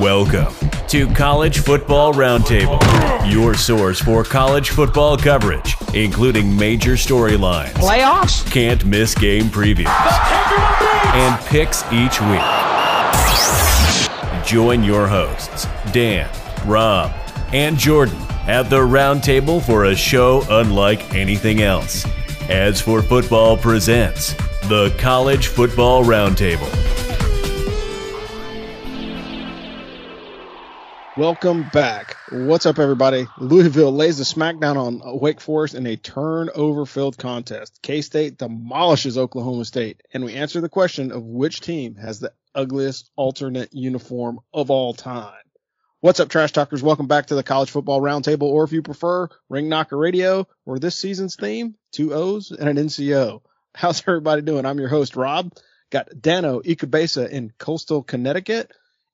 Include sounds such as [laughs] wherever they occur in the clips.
Welcome to College Football Roundtable, your source for college football coverage, including major storylines, Playoffs? can't miss game previews, and picks each week. Join your hosts, Dan, Rob, and Jordan at the roundtable for a show unlike anything else. As for Football Presents, the College Football Roundtable. Welcome back. What's up, everybody? Louisville lays the smackdown on Wake Forest in a turnover-filled contest. K-State demolishes Oklahoma State, and we answer the question of which team has the ugliest alternate uniform of all time. What's up, trash talkers? Welcome back to the College Football Roundtable, or if you prefer, Ring Knocker Radio, or this season's theme, two O's and an NCO. How's everybody doing? I'm your host, Rob. Got Dano Ikebesa in coastal Connecticut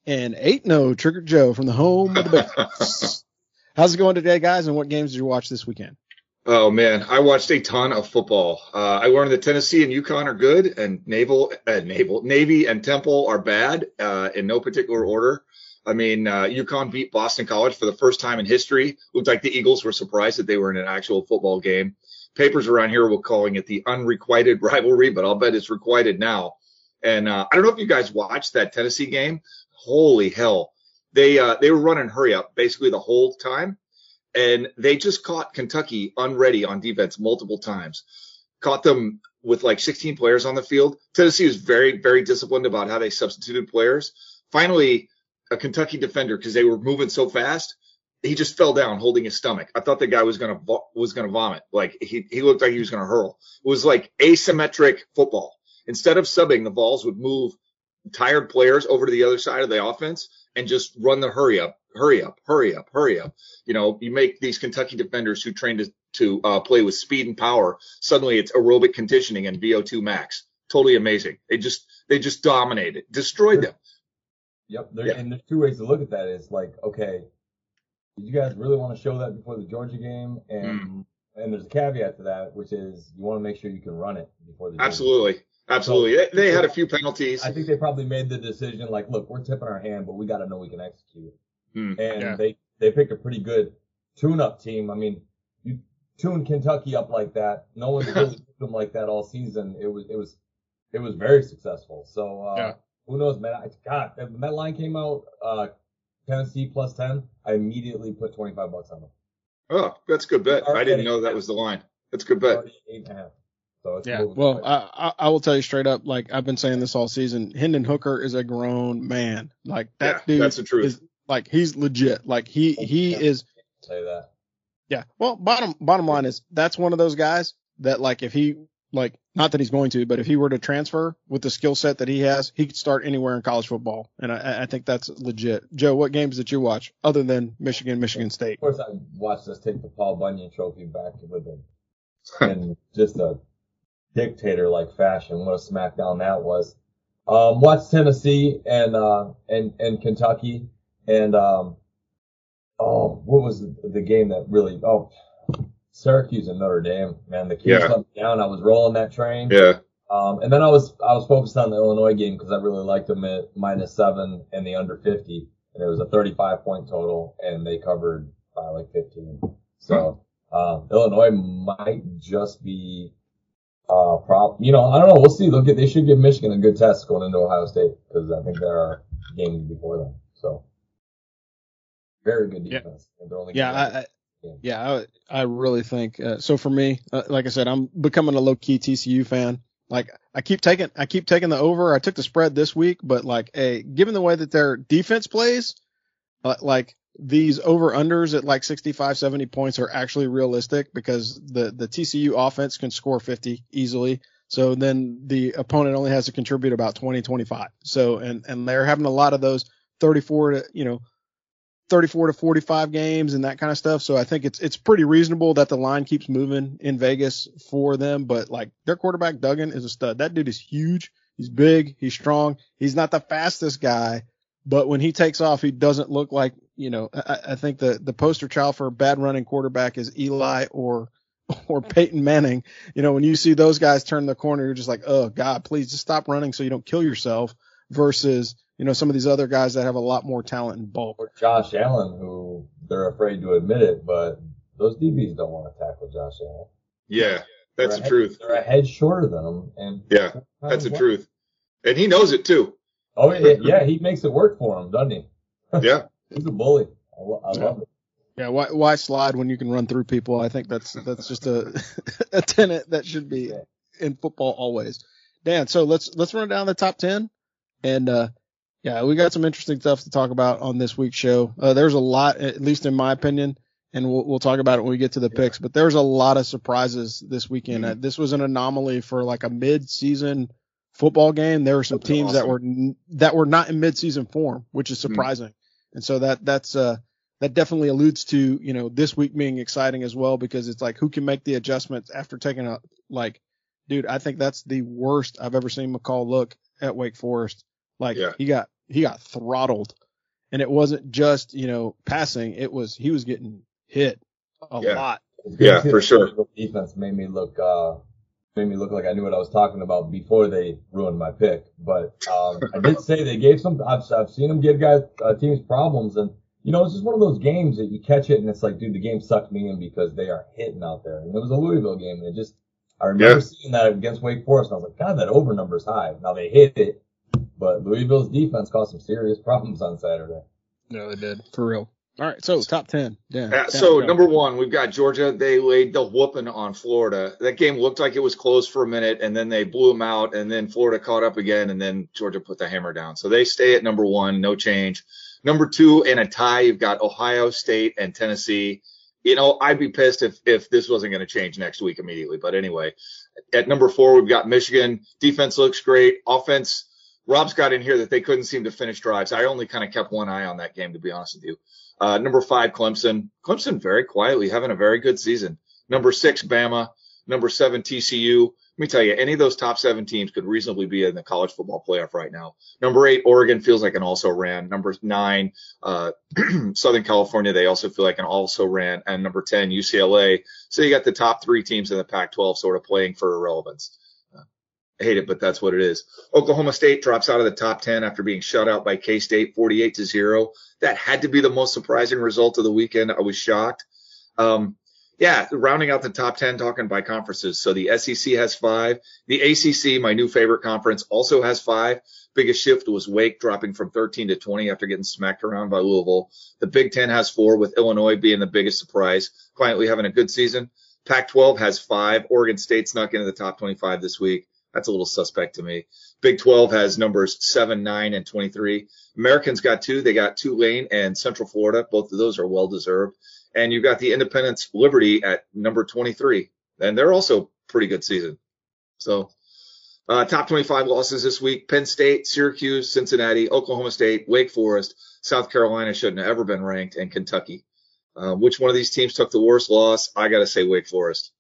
and eight no Trigger Joe from the home of the Bears. [laughs] How's it going today, guys? And what games did you watch this weekend? Oh man, I watched a ton of football. Uh, I learned that Tennessee and UConn are good, and Naval, uh, Naval, Navy and Temple are bad uh, in no particular order. I mean, uh, UConn beat Boston College for the first time in history. Looked like the Eagles were surprised that they were in an actual football game. Papers around here were calling it the unrequited [laughs] rivalry, but I'll bet it's requited now. And uh, I don't know if you guys watched that Tennessee game. Holy hell, they uh, they were running hurry up basically the whole time and they just caught Kentucky unready on defense multiple times. Caught them with like 16 players on the field. Tennessee was very, very disciplined about how they substituted players. Finally, a Kentucky defender, because they were moving so fast, he just fell down holding his stomach. I thought the guy was gonna was gonna vomit. Like he he looked like he was gonna hurl. It was like asymmetric football. Instead of subbing, the Vols would move tired players over to the other side of the offense and just run the hurry up, hurry up, hurry up, hurry up. You know, you make these Kentucky defenders who trained to, to uh, play with speed and power. Suddenly it's aerobic conditioning and VO2 max. Totally amazing. They just, they just dominated, destroyed them. Yep. There, Yeah. And there's two ways to look at that. Is like, okay, did you guys really want to show that before the Georgia game? And Mm. and there's a caveat to that, which is you want to make sure you can run it before the Georgia Absolutely. Absolutely. They, they had a few penalties. I think they probably made the decision like, look, we're tipping our hand, but we got to know we can execute. Hmm. And Yeah. they they picked a pretty good tune-up team. I mean, you tune Kentucky up like that. No one's really [laughs] picked them like that all season. It was it was it was very successful. So uh, Yeah. who knows, man? I, God, when that line came out, uh, Tennessee plus ten, I immediately put twenty five bucks on them. Oh, that's a good bet. I didn't know that was the line. That's a good bet. Eight and a half. So it's Yeah. Well. I, I I will tell you straight up, like I've been saying this all season, Hendon Hooker is a grown man. Like that Yeah, dude that's the truth. is like he's legit. Like he oh, he Yeah. is say that. Yeah. Well, bottom bottom line is that's one of those guys that like if he like not that he's going to, but if he were to transfer with the skill set that he has, he could start anywhere in college football, and I, I think that's legit. Joe, what games did you watch other than Michigan, Michigan State? Of course, I watched us take the Paul Bunyan Trophy back with him [laughs] and just a dictator like fashion. What a smackdown that was. Um, watched Tennessee and uh and and Kentucky and um oh what was the, the game that really oh Syracuse and Notre Dame man the Kings Yeah. let me down. I was rolling that train. Yeah. Um, and then I was I was focused on the Illinois game because I really liked them at minus seven and the under fifty, and it was a thirty-five point total, and they covered by like fifteen. So um, Illinois might just be uh. You know, I don't know. We'll see. They'll get they should give Michigan a good test going into Ohio State because I think there are games before them. So very good Yeah. defense. And they're only Yeah, I, I yeah, I, I really think uh, so. For me, uh, like I said, I'm becoming a low key TCU fan. Like I keep taking, I keep taking the over. I took the spread this week, but like, hey, given the way that their defense plays, uh, like these over unders at like 65, 70 points are actually realistic because the the TCU offense can score 50 easily. So then the opponent only has to contribute about 20, 25. So and and they're having a lot of those 34 to you know 34 to 45 games and that kind of stuff. So I think it's it's pretty reasonable that the line keeps moving in Vegas for them. But like their quarterback Duggan is a stud. That dude is huge. He's big. He's strong. He's not the fastest guy, but when he takes off, he doesn't look like you know. I, I think the the poster child for a bad running quarterback is Eli or or Peyton Manning. You know, when you see those guys turn the corner, you're just like, oh God, please just stop running so you don't kill yourself. Versus you know, some of these other guys that have a lot more talent and bulk. Or Josh Allen, who they're afraid to admit it, but those DBs don't want to tackle Josh Allen. Yeah, that's the a truth. They're a head shorter than him, and Yeah, that's the truth. And he knows it too. Oh yeah, yeah, he makes it work for him, doesn't he? Yeah. [laughs] He's a bully. I, I love it. Yeah, why why slide when you can run through people? I think that's that's just a [laughs] a tenet that should be in football always. Dan, so let's let's run down the top ten, and uh, yeah, we got some interesting stuff to talk about on this week's show. Uh, there's a lot, at least in my opinion, and we'll we'll talk about it when we get to the picks. But there's a lot of surprises this weekend. Uh, this was an anomaly for like a mid-season football game. There were some That's teams that were that were not in mid-season form, which is surprising. And so that that's uh that definitely alludes to you know this week being exciting as well because it's like who can make the adjustments after taking a like dude I think that's the worst I've ever seen McCall look at Wake Forest like Yeah. he got he got throttled and it wasn't just you know passing it was he was getting hit a Yeah. lot It's good to Yeah, for sure. Louisville Defense made me look uh made me look like I knew what I was talking about before they ruined my pick. But um, I did [laughs] say they gave some. I've I've seen them give guys uh, teams problems, and you know it's just one of those games that you catch it and it's like, dude, the game sucked me in because they are hitting out there. And it was a Louisville game, and it just I remember Yeah. seeing that against Wake Forest, and I was like, God, that over number's high. Now they hit it, but Louisville's defense caused some serious [laughs] problems on Saturday. no it did for real all right so top 10 yeah, Yeah, so number one, we've got Georgia. They laid the whooping on Florida. That game looked like it was close for a minute, and then they blew them out, and then Florida caught up again, and then Georgia put the hammer down. So they stay at number one, no change. Number two, in a tie, you've got Ohio State and Tennessee. You know, I'd be pissed if if this wasn't going to change next week immediately. But anyway, at number four, we've got Michigan. Defense looks great. Offense, Rob's got in here that they couldn't seem to finish drives. I only kind of kept one eye on that game, to be honest with you. Uh, number five, Clemson. Clemson very quietly having a very good season. Number six, Bama. Number seven, TCU. Let me tell you, any of those top seven teams could reasonably be in the college football playoff right now. Number eight, Oregon feels like an also ran. Number nine, uh, [clears throat] Southern California, they also feel like an also ran. And number 10, UCLA. So you got the top three teams in the Pac 12 sort of playing for irrelevance. I hate it, but that's what it is. Oklahoma State drops out of the top 10 after being shut out by K State 48 to 0. That had to be the most surprising result of the weekend. I was shocked. Um, yeah, rounding out the top 10, talking by conferences. So the SEC has five. The ACC, my new favorite conference, also has five. Biggest shift was Wake dropping from 13 to 20 after getting smacked around by Louisville. The Big Ten has four, with Illinois being the biggest surprise, quietly having a good season. Pac 12 has five. Oregon State snuck into the top 25 this week. That's a little suspect to me. Big 12 has numbers 7, 9, and 23. Americans got two. They got Tulane and Central Florida. Both of those are well deserved. And you've got the Independence Liberty at number 23. And they're also pretty good season. So, uh, top 25 losses this week. Penn State, Syracuse, Cincinnati, Oklahoma State, Wake Forest, South Carolina shouldn't have ever been ranked, and Kentucky. Uh, which one of these teams took the worst loss? I got to say Wake Forest.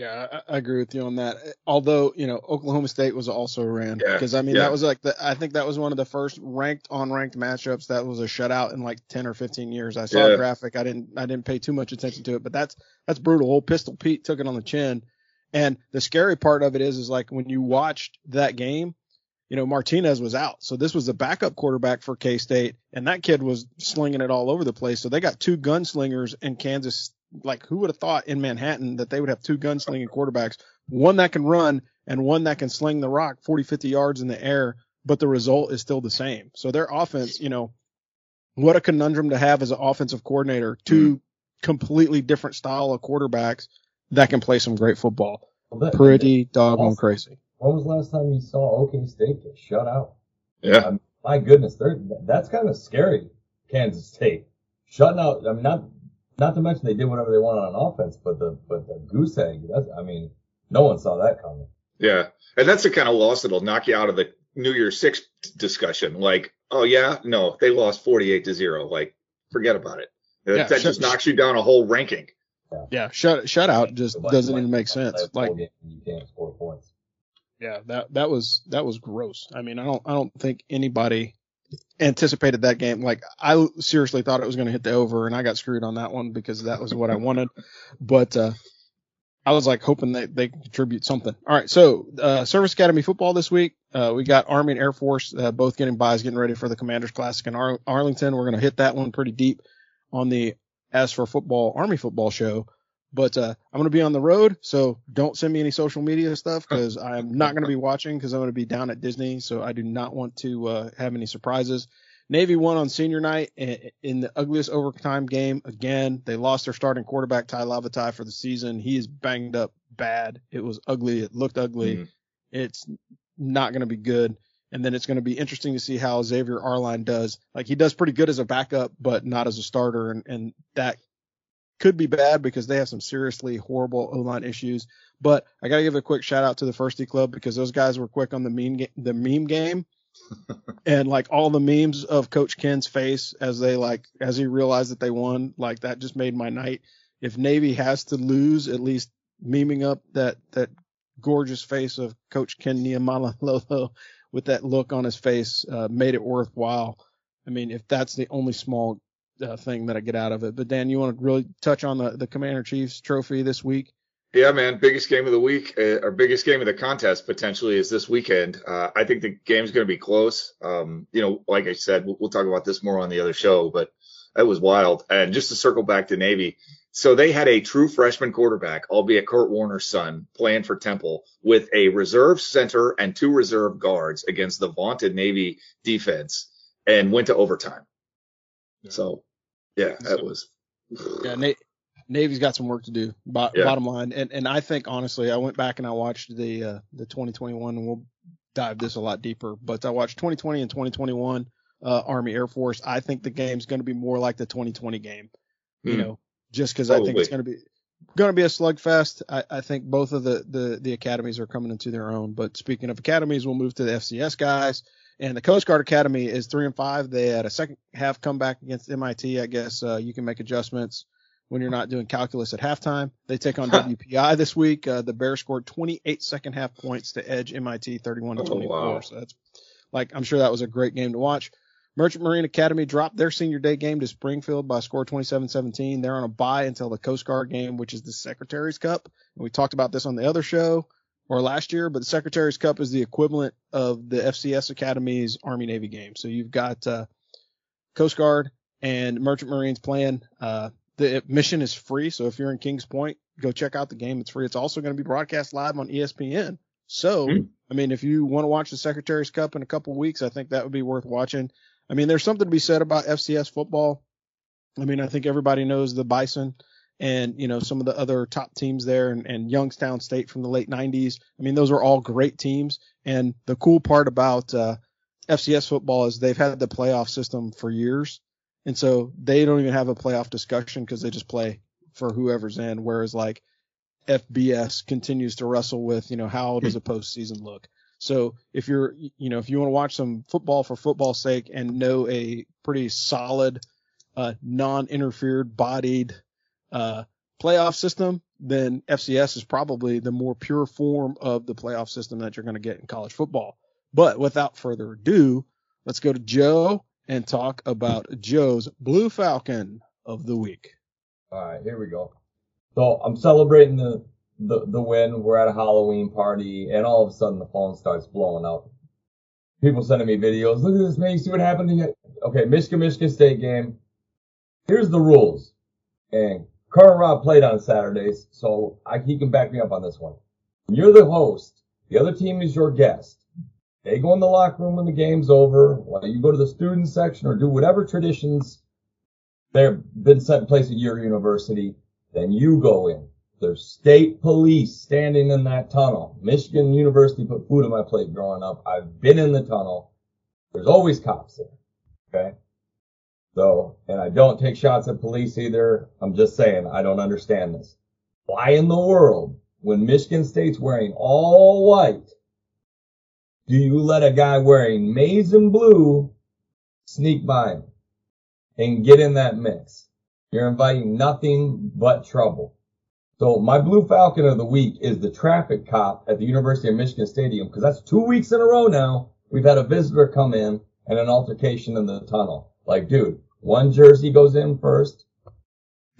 Yeah, I, I agree with you on that. Although, you know, Oklahoma State was also ran Yeah, because I mean yeah. that was like the I think that was one of the first ranked on ranked matchups that was a shutout in like 10 or 15 years. I saw Yeah. a graphic. I didn't I didn't pay too much attention to it, but that's that's brutal. Old Pistol Pete took it on the chin. And the scary part of it is is like when you watched that game, you know, Martinez was out. So this was the backup quarterback for K-State and that kid was slinging it all over the place. So they got two gunslingers in Kansas like who would have thought in Manhattan that they would have two gunslinging quarterbacks, one that can run and one that can sling the rock 40, 50 yards in the air, but the result is still the same. So their offense, you know, what a conundrum to have as an offensive coordinator, two completely different style of quarterbacks that can play some great football. Well, that- Pretty doggone crazy. When was the last time you saw OK State get shut out? Yeah. Um, my goodness, that's kind of scary. Kansas State shutting out. I mean, not not to mention they did whatever they wanted on offense, but the but the goose egg. That's I mean, no one saw that coming. Yeah. And that's the kind of loss that'll knock you out of the New Year's Six discussion. Like, oh yeah, no, they lost 48 to zero. Like, forget about it. That, Yeah, that sure. just knocks you down a whole ranking. Yeah, shut shutout just But- doesn't but- even make sense. that Like bowl game, you can't score points. Yeah, that that was that was gross. I mean, I don't I don't think anybody anticipated that game. Like I seriously thought it was going to hit the over, and I got screwed on that one because that was what I wanted. But uh, I was like hoping that they contribute something. All right, so uh, Service Academy football this week. Uh, we got Army and Air Force uh, both getting buys, getting ready for the Commanders Classic in Ar- Arlington. We're going to hit that one pretty deep on the As for Football Army football show. But uh, I'm going to be on the road, so don't send me any social media stuff because I'm not going to be watching because I'm going to be down at Disney. So I do not want to uh, have any surprises. Navy won on senior night in the ugliest overtime game again. They lost their starting quarterback Tai Lavatai for the season. He is banged up bad. It was ugly. It looked ugly. Mm. It's not going to be good. And then it's going to be interesting to see how Xavier Arline does. Like he does pretty good as a backup, but not as a starter. And, and that could be bad because they have some seriously horrible O line issues. But I got to give a quick shout out to the Firstie Club because those guys were quick on the meme ga- the meme game [laughs] and like all the memes of Coach Ken's face as they like as he realized that they won, like that just made my night. If Navy has to lose, at least memeing up that that gorgeous face of Coach Ken Niumatalolo with that look on his face uh, made it worthwhile. I mean, if that's the only small uh, thing that I get out of it. But Dan, you want to really touch on the the Commander Chiefs Trophy this week? Yeah, man. Biggest game of the week, uh, or biggest game of the contest potentially is this weekend. Uh, I think the game's going to be close. Um, you know, like I said, we'll, we'll, talk about this more on the other show, but that was wild. And just to circle back to Navy, so they had a true freshman quarterback, albeit Kurt Warner's son, playing for Temple with a reserve center and two reserve guards against the vaunted Navy defense and went to overtime. Yeah. So, yeah, that was. Yeah, Nate. Navy's got some work to do. Bo- yeah. Bottom line, and and I think honestly, I went back and I watched the uh, the 2021, and we'll dive this a lot deeper. But I watched 2020 and 2021 uh, Army Air Force. I think the game's going to be more like the 2020 game. You hmm. know, just because I think it's going to be going to be a slugfest. I, I think both of the, the the academies are coming into their own. But speaking of academies, we'll move to the FCS guys. And the Coast Guard Academy is three and five. They had a second half comeback against MIT. I guess uh, you can make adjustments when you're not doing calculus at halftime. They take on WPI this week. Uh, the Bears scored 28 second half points to edge MIT 31 to 24. Oh, wow. So that's like, I'm sure that was a great game to watch. Merchant Marine Academy dropped their senior day game to Springfield by score 27-17. They're on a bye until the Coast Guard game, which is the Secretary's Cup. And we talked about this on the other show or last year, but the Secretary's Cup is the equivalent of the FCS Academy's Army Navy game. So you've got, uh, Coast Guard and Merchant Marines playing. Uh, the admission is free, so if you're in Kings Point, go check out the game. It's free. It's also going to be broadcast live on ESPN. So, mm-hmm. I mean, if you want to watch the Secretary's Cup in a couple weeks, I think that would be worth watching. I mean, there's something to be said about FCS football. I mean, I think everybody knows the Bison and, you know, some of the other top teams there and, and Youngstown State from the late 90s. I mean, those are all great teams. And the cool part about uh, FCS football is they've had the playoff system for years. And so they don't even have a playoff discussion because they just play for whoever's in. Whereas like FBS continues to wrestle with, you know, how does a postseason look? So if you're, you know, if you want to watch some football for football's sake and know a pretty solid, uh, non-interfered bodied, uh, playoff system, then FCS is probably the more pure form of the playoff system that you're going to get in college football. But without further ado, let's go to Joe and talk about Joe's Blue Falcon of the week. All right, here we go. So I'm celebrating the, the, the win. We're at a Halloween party and all of a sudden the phone starts blowing up. People sending me videos. Look at this, man. You see what happened to you? Okay, Michigan, Michigan State game. Here's the rules. And Colonel Rob played on Saturdays, so I, he can back me up on this one. You're the host. The other team is your guest. They go in the locker room when the game's over. While you go to the student section or do whatever traditions they've been set in place at your university. Then you go in. There's state police standing in that tunnel. Michigan University put food on my plate growing up. I've been in the tunnel. There's always cops there. Okay. So, and I don't take shots at police either. I'm just saying I don't understand this. Why in the world, when Michigan State's wearing all white, do you let a guy wearing maize and blue sneak by him and get in that mix? You're inviting nothing but trouble. So my Blue Falcon of the week is the traffic cop at the University of Michigan Stadium because that's two weeks in a row now. We've had a visitor come in and an altercation in the tunnel. Like, dude, one jersey goes in first,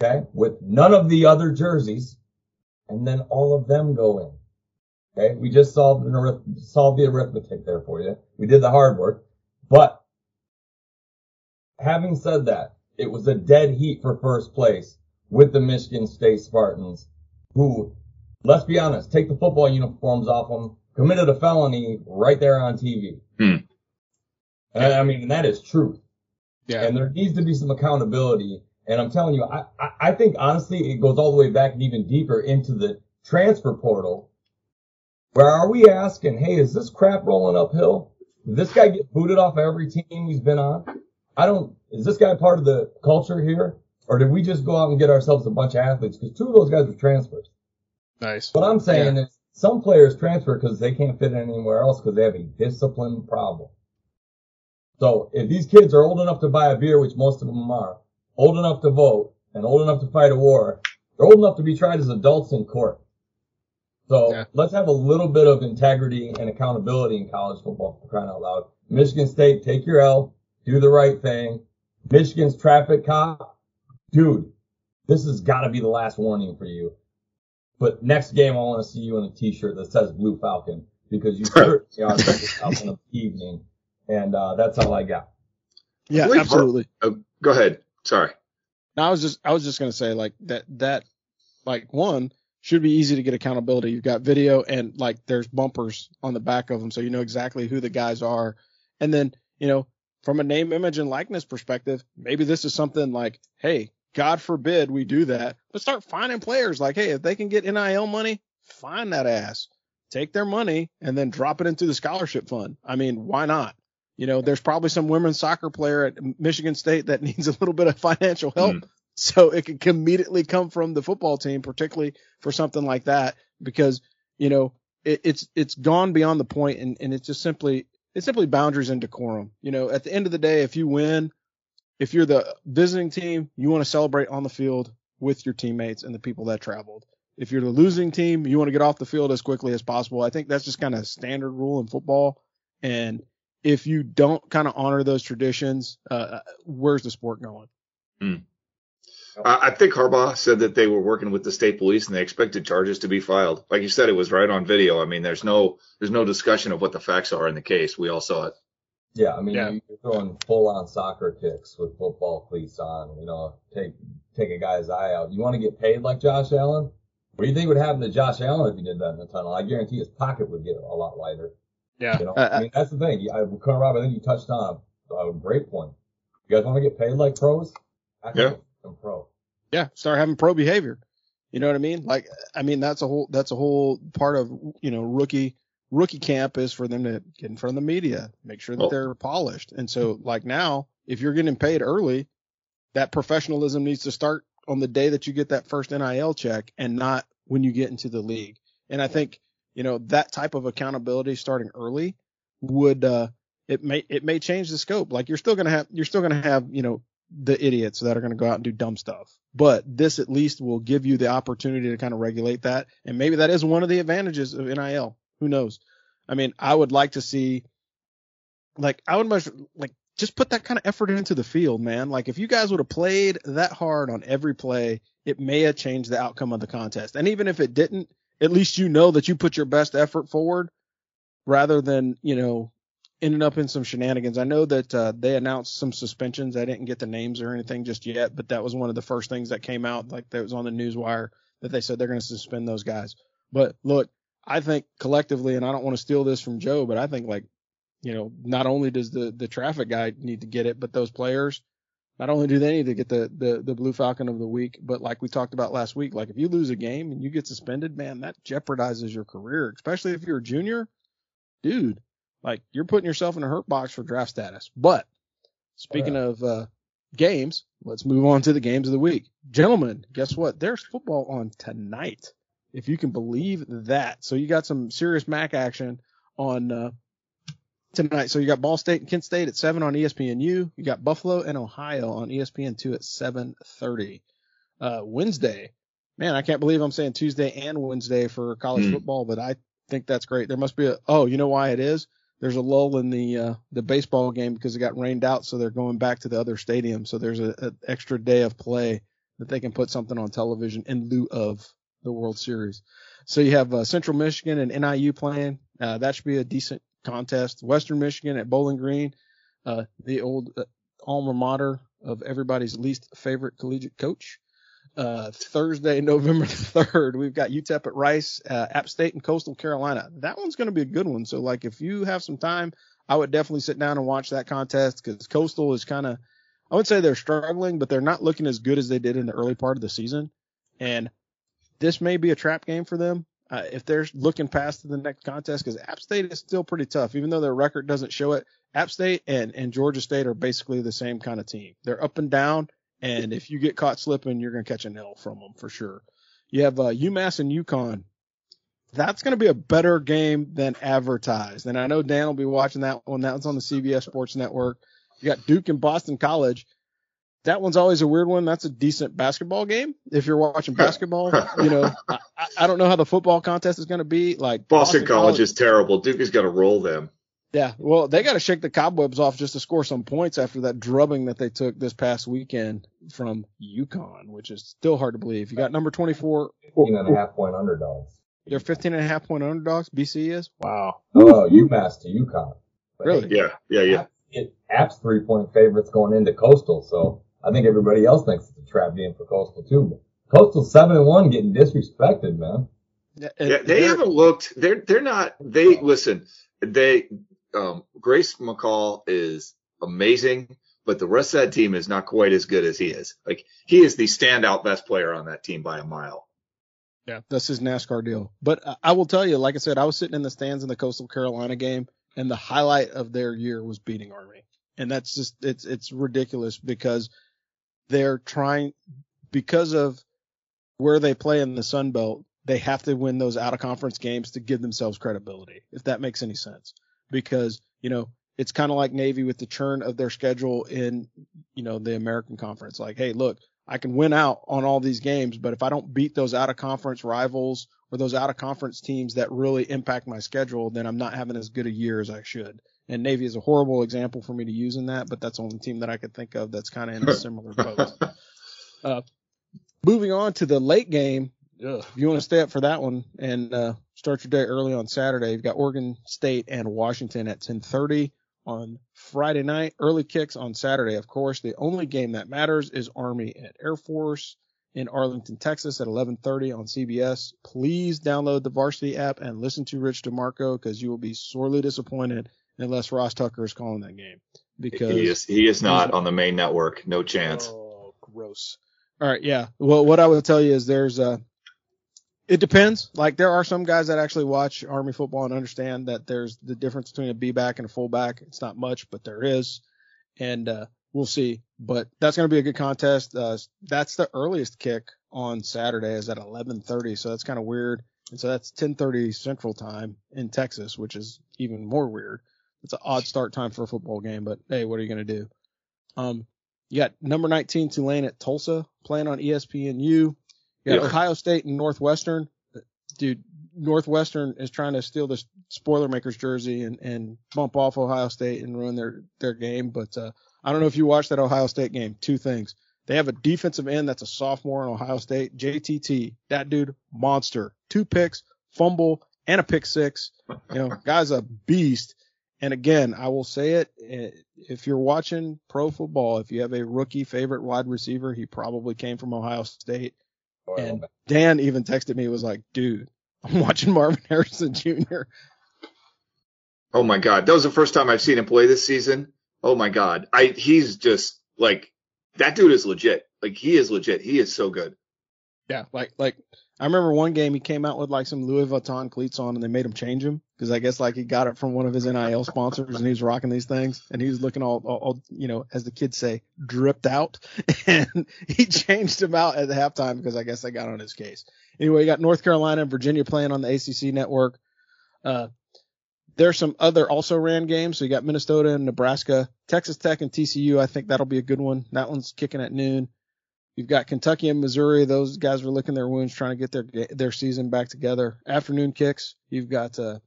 okay, with none of the other jerseys. and then all of them go in. Okay, we just solved an arith- solved the arithmetic there for you. We did the hard work, but having said that, it was a dead heat for first place with the Michigan State Spartans, who, let's be honest, take the football uniforms off them, committed a felony right there on TV. Hmm. And I mean, that is truth. Yeah. And there needs to be some accountability. And I'm telling you, I, I, I think honestly, it goes all the way back and even deeper into the transfer portal. Where are we asking, hey, is this crap rolling uphill? Did this guy get booted off every team he's been on? I don't, is this guy part of the culture here? Or did we just go out and get ourselves a bunch of athletes? Because two of those guys were transfers. Nice. What I'm saying is some players transfer because they can't fit in anywhere else because they have a discipline problem. So if these kids are old enough to buy a beer, which most of them are, old enough to vote, and old enough to fight a war, they're old enough to be tried as adults in court. So Yeah. let's have a little bit of integrity and accountability in college football for crying out loud. Michigan State, take your L, do the right thing. Michigan's traffic cop, dude, this has got to be the last warning for you. But next game, I want to see you in a T-shirt that says Blue Falcon because you [laughs] certainly are the Falcon of the evening, and uh, that's all I got. Yeah, Wait, absolutely. Oh, go ahead. Sorry. No, I was just I was just gonna say like that that like one should be easy to get accountability. You've got video and like there's bumpers on the back of them, so you know exactly who the guys are. And then you know from a name, image, and likeness perspective, maybe this is something like, hey, God forbid we do that, but start finding players. Like, hey, if they can get NIL money, find that ass, take their money, and then drop it into the scholarship fund. I mean, why not? You know, there's probably some women's soccer player at Michigan State that [laughs] needs a little bit of financial help. Mm. So it can immediately come from the football team, particularly for something like that, because, you know, it, it's, it's gone beyond the point and, and it's just simply, it's simply boundaries and decorum. You know, at the end of the day, if you win, if you're the visiting team, you want to celebrate on the field with your teammates and the people that traveled. If you're the losing team, you want to get off the field as quickly as possible. I think that's just kind of standard rule in football. And if you don't kind of honor those traditions, uh, where's the sport going? I I think Harbaugh said that they were working with the state police and they expected charges to be filed. Like you said, it was right on video. I mean, there's no there's no discussion of what the facts are in the case. We all saw it. Yeah, I mean, Yeah. you're throwing full on soccer kicks with football cleats on, you know, take, take a guy's eye out. You want to get paid like Josh Allen? What do you think would happen to Josh Allen if he did that in the tunnel? I guarantee his pocket would get a lot lighter. Yeah. You know, Uh, I mean, that's the thing. You- I, Colonel Rob, I think you touched on a, a great point. You guys want to get paid like pros? Act Yeah. like a pro. yeah, start having pro behavior. You know what I mean? Like, I mean, that's a whole, that's a whole part of, you know, rookie, rookie camp is for them to get in front of the media, make sure that Oh. they're polished. And so like now, if you're getting paid early, that professionalism needs to start on the day that you get that first NIL check and not when you get into the league. And I think, you know, that type of accountability starting early would, uh, it may, it may change the scope. Like you're still to have, you're still to have, you know, the idiots that are to go out and do dumb stuff. But this at least will give you the opportunity to kind of regulate that. And maybe that is one of the advantages of NIL. Who knows? I mean, I would like to see, like, I would much like just put that kind of effort into the field, man. Like, if you guys would have played that hard on every play, it may have changed the outcome of the contest. And even if it didn't, at least you know that you put your best effort forward rather than, you know, ending up in some shenanigans. I know that uh, they announced some suspensions. I didn't get the names or anything just yet, but that was one of the first things that came out, like that was on the news wire that they said they're going to suspend those guys. But look, I think collectively, and I don't want to steal this from Joe, but I think like, you know, not only does the the traffic guy need to get it, but those players, not only do they need to get the the the Blue Falcon of the week, but like we talked about last week, like if you lose a game and you get suspended, man, that jeopardizes your career, especially if you're a junior, dude. Like you're putting yourself in a hurt box for draft status. But speaking of uh, games, let's move on to the games of the week. Gentlemen, guess what? There's football on tonight. If you can believe that. So you got some serious MAC action on uh, tonight. So you got Ball State and Kent State at seven on ESPNU. You got Buffalo and Ohio on ESPN two at seven thirty. Uh, Wednesday, man, I can't believe I'm saying Tuesday and Wednesday for college Hmm. football, but I think that's great. There must be a. Oh, you know why it is? There's a lull in the uh, the baseball game because it got rained out, so they're going back to the other stadium. So there's a, a extra day of play that they can put something on television in lieu of the World Series. So you have uh, Central Michigan and NIU playing. Uh, that should be a decent contest. Western Michigan at Bowling Green, uh, the old uh, alma mater of everybody's least favorite collegiate coach. Uh, Thursday, [laughs] November 3rd, we've got UTEP at Rice, uh, App State and Coastal Carolina. That one's going to be a good one. So like if you have some time, I would definitely sit down and watch that contest because Coastal is kind of, I would say they're struggling, but they're not looking as good as they did in the early part of the season. And this may be a trap game for them. Uh, if they're looking past to the next contest, because App State is still pretty tough, even though their record doesn't show it. App State and, and Georgia State are basically the same kind of team. They're up and down, and if you get caught slipping, you're going to catch a nail from them for sure. You have uh, UMass and UConn. That's going to be a better game than advertised. And I know Dan will be watching that one. That one's on the CBS Sports Network. You got Duke and Boston College that one's always a weird one. That's a decent basketball game. If you're watching basketball, you know, [laughs] I, I, don't know how the football contest is going to be. Like Boston, Boston College, College, is terrible. Duke is going to roll them. Yeah, well, they got to shake the cobwebs off just to score some points after that drubbing that they took this past weekend from UConn, which is still hard to believe. You got number 24. 15 and a half point underdogs. They're 15 and a half point underdogs. BC is. Wow. Oh, UMass to UConn. But really? Yeah, yeah, yeah. It, App's three point favorites going into Coastal, so I think everybody else thinks it's a trap game for Coastal too. Coastal seven and one getting disrespected, man. Yeah, yeah they haven't looked. They're they're not. They listen. They um, Grayson McCall is amazing, but the rest of that team is not quite as good as he is. Like he is the standout best player on that team by a mile. Yeah, that's his NASCAR deal. But I will tell you, like I said, I was sitting in the stands in the Coastal Carolina game, and the highlight of their year was beating Army, and that's just it's it's ridiculous because they're trying because of where they play in the Sun Belt, they have to win those out of conference games to give themselves credibility, if that makes any sense. Because, you know, it's kind of like Navy with the churn of their schedule in, you know, the American conference. Like, hey, look, I can win out on all these games, but if I don't beat those out of conference rivals or those out of conference teams that really impact my schedule, then I'm not having as good a year as I should. And Navy is a horrible example for me to use in that, but that's the only team that I could think of that's kind of in a similar boat. [laughs] Uh, moving on to the late game, ugh, if you want to stay up for that one and uh, start your day early on Saturday, you've got Oregon State and Washington at 10:30 on Friday night. Early kicks on Saturday, of course. The only game that matters is Army at Air Force in Arlington, Texas at 11:30 on CBS. Please download the Varsity app and listen to Rich DeMarco because you will be sorely disappointed unless Ross Tucker is calling that game because he is he is not on the main network. No chance. Oh, gross. All right, yeah. Well, what I will tell you is there's a. Uh, it depends. Like there are some guys that actually watch Army football and understand that there's the difference between a B back and a fullback. It's not much, but there is, and uh, we'll see. But that's going to be a good contest. Uh, that's the earliest kick on Saturday is at 11:30, so that's kind of weird. And so that's 10:30 Central Time in Texas, which is even more weird. It's an odd start time for a football game, but hey, what are you going to do? Um, you got number 19 Tulane at Tulsa playing on ESPNU. You got yeah. Ohio State and Northwestern. Dude, Northwestern is trying to steal the Spoilermakers jersey and, and bump off Ohio State and ruin their, their game. But, uh, I don't know if you watched that Ohio State game. Two things. They have a defensive end that's a sophomore in Ohio State, JTT. That dude, monster. Two picks, fumble, and a pick six. You know, guy's a beast. And again, I will say it. Eh, if you're watching pro football, if you have a rookie favorite wide receiver, he probably came from Ohio State. and Dan even texted me, was like, dude, [laughs] I'm watching Marvin Harrison Jr. Oh my God. That was the first time I've seen him play this season. Oh my God. I, he's just like, that dude is legit. Like he is legit. He is so good. Yeah. Like, like I remember one game he came out with like some Louis Vuitton cleats on and they made him change them because I guess like he got it from one of his NIL sponsors and he was rocking these things and he was looking all, all, all you know, as the kids say, dripped out [laughs] and he changed them out at the halftime because I guess they got on his case. Anyway, you got North Carolina and Virginia playing on the ACC network. Uh, there's some other also ran games. So you got Minnesota and Nebraska, Texas Tech and TCU. I think that'll be a good one. That one's kicking at noon. You've got Kentucky and Missouri. Those guys were licking their wounds trying to get their their season back together. Afternoon kicks. You've got uh,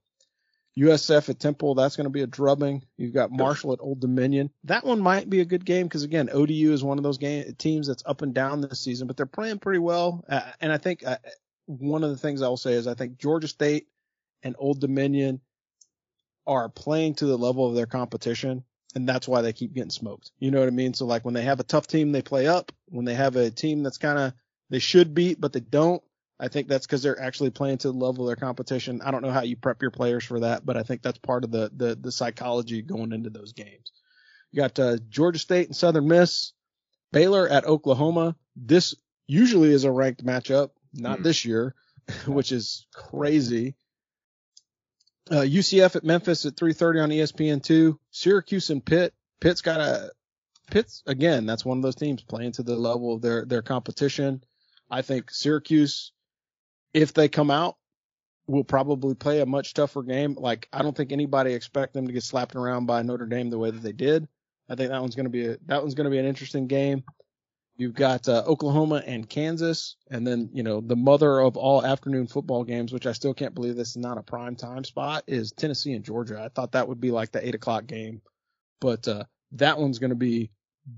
USF at Temple. That's going to be a drubbing. You've got Marshall at Old Dominion. That one might be a good game because again, ODU is one of those game teams that's up and down this season, but they're playing pretty well. Uh, and I think uh, one of the things I will say is I think Georgia State and Old Dominion are playing to the level of their competition and that's why they keep getting smoked. You know what I mean? So like when they have a tough team, they play up. When they have a team that's kind of they should beat but they don't, I think that's because they're actually playing to the level of their competition. I don't know how you prep your players for that, but I think that's part of the the, the psychology going into those games. You got uh, Georgia State and Southern Miss, Baylor at Oklahoma. This usually is a ranked matchup, not mm. this year, [laughs] which is crazy. Uh, UCF at Memphis at 3:30 on ESPN2. Syracuse and Pitt. Pitt's got a Pitt's again. That's one of those teams playing to the level of their their competition. I think Syracuse, if they come out, will probably play a much tougher game. Like I don't think anybody expect them to get slapped around by Notre Dame the way that they did. I think that one's going to be a, that one's going to be an interesting game. You've got uh, Oklahoma and Kansas, and then you know the mother of all afternoon football games, which I still can't believe this is not a prime time spot, is Tennessee and Georgia. I thought that would be like the eight o'clock game, but uh, that one's going to be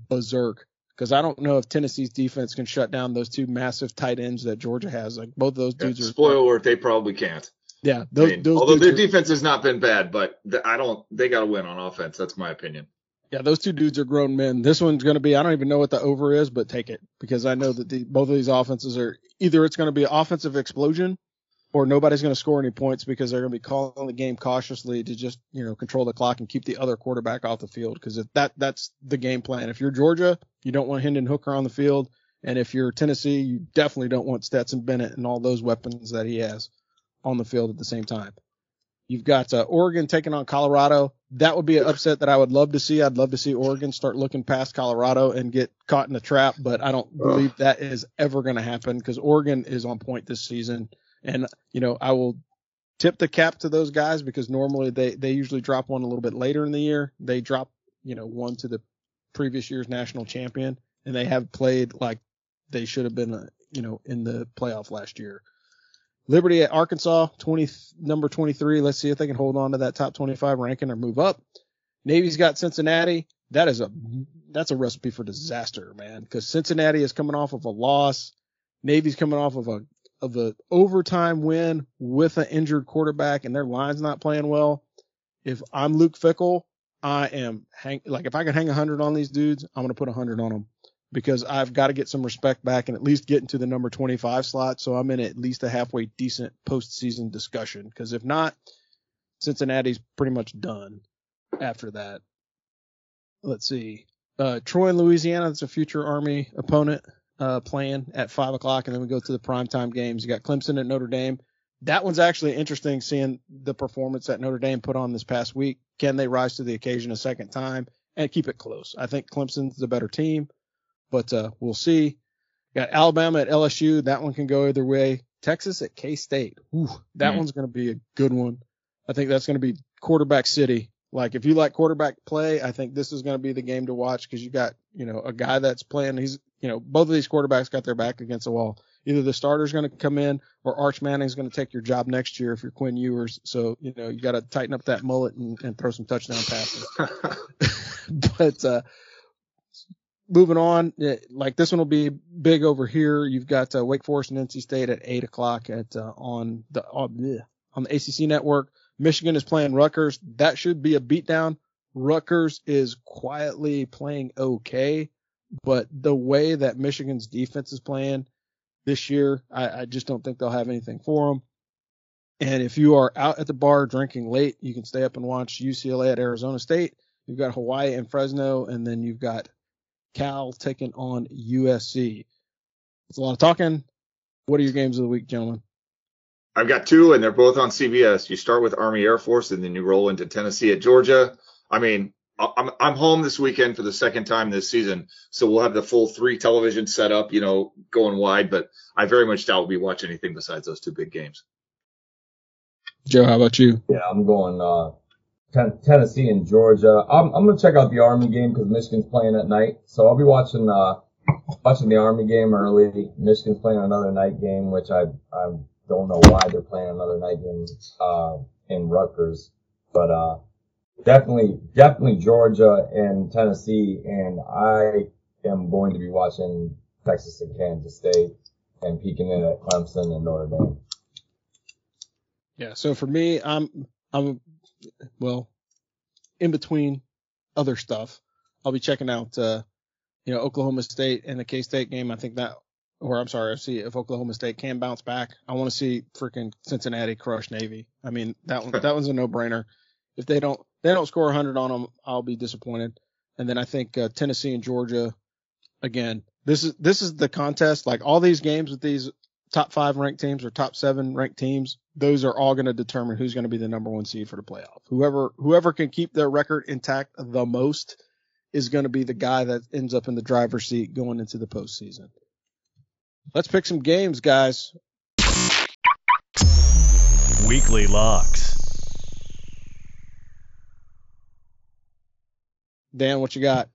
berserk because I don't know if Tennessee's defense can shut down those two massive tight ends that Georgia has. Like both of those dudes yeah, are. Spoiler alert, they probably can't. Yeah, those, I mean, although their are, defense has not been bad, but I don't. They got to win on offense. That's my opinion. Yeah, those two dudes are grown men. This one's going to be, I don't even know what the over is, but take it because I know that the, both of these offenses are either it's going to be offensive explosion or nobody's going to score any points because they're going to be calling the game cautiously to just, you know, control the clock and keep the other quarterback off the field. Cause that, that's the game plan. If you're Georgia, you don't want Hendon Hooker on the field. And if you're Tennessee, you definitely don't want Stetson Bennett and all those weapons that he has on the field at the same time. You've got uh, Oregon taking on Colorado. That would be an upset that I would love to see. I'd love to see Oregon start looking past Colorado and get caught in a trap, but I don't believe that is ever going to happen because Oregon is on point this season. And, you know, I will tip the cap to those guys because normally they, they usually drop one a little bit later in the year. They drop, you know, one to the previous year's national champion and they have played like they should have been, uh, you know, in the playoff last year. Liberty at Arkansas, 20, number 23. Let's see if they can hold on to that top 25 ranking or move up. Navy's got Cincinnati. That is a, that's a recipe for disaster, man, because Cincinnati is coming off of a loss. Navy's coming off of a, of a overtime win with an injured quarterback and their line's not playing well. If I'm Luke Fickell, I am hang, like, if I can hang a hundred on these dudes, I'm going to put a hundred on them because I've got to get some respect back and at least get into the number 25 slot. So I'm in at least a halfway decent postseason discussion. Because if not, Cincinnati's pretty much done after that. Let's see. Uh, Troy Louisiana, that's a future Army opponent uh, playing at five o'clock, and then we go to the primetime games. You got Clemson at Notre Dame. That one's actually interesting seeing the performance that Notre Dame put on this past week. Can they rise to the occasion a second time and keep it close? I think Clemson's the better team but uh, we'll see. Got Alabama at LSU. That one can go either way. Texas at K State. That mm. one's going to be a good one. I think that's going to be quarterback city. Like if you like quarterback play, I think this is going to be the game to watch because you got, you know, a guy that's playing. He's, you know, both of these quarterbacks got their back against the wall. Either the starter's going to come in or Arch Manning's going to take your job next year if you're Quinn Ewers. So, you know, you got to tighten up that mullet and, and throw some touchdown passes. [laughs] [laughs] but, uh, moving on, eh, like this one will be big over here. You've got uh, Wake Forest and NC State at eight o'clock at uh, on the uh, on the ACC network. Michigan is playing Rutgers. That should be a beatdown. Rutgers is quietly playing okay, but the way that Michigan's defense is playing this year, I, I just don't think they'll have anything for them. And if you are out at the bar drinking late, you can stay up and watch UCLA at Arizona State. You've got Hawaii and Fresno, and then you've got Cal taking on USC. It's a lot of talking. What are your games of the week, gentlemen? I've got two, and they're both on CBS. You start with Army Air Force, and then you roll into Tennessee at Georgia. I mean, I'm I'm home this weekend for the second time this season, so we'll have the full three television set up, you know, going wide. But I very much doubt we'll be watching anything besides those two big games. Joe, how about you? Yeah, I'm going uh, ten- Tennessee and Georgia. I'm, I'm gonna check out the Army game because Michigan's playing at night, so I'll be watching uh watching the Army game early. Michigan's playing another night game, which I I don't know why they're playing another night game uh in Rutgers, but uh definitely definitely Georgia and Tennessee, and I am going to be watching Texas and Kansas State. and peeking in at Clemson and Notre Dame. Yeah. So for me, I'm I'm well in between other stuff. I'll be checking out uh, you know Oklahoma State and the K State game. I think that, or I'm sorry, I see if Oklahoma State can bounce back. I want to see freaking Cincinnati crush Navy. I mean that one that one's a no brainer. If they don't they don't score 100 on them, I'll be disappointed. And then I think uh, Tennessee and Georgia again. This is this is the contest. Like all these games with these top five ranked teams or top seven ranked teams, those are all going to determine who's going to be the number one seed for the playoff. Whoever whoever can keep their record intact the most is going to be the guy that ends up in the driver's seat going into the postseason. Let's pick some games, guys. Weekly locks. Dan, what you got?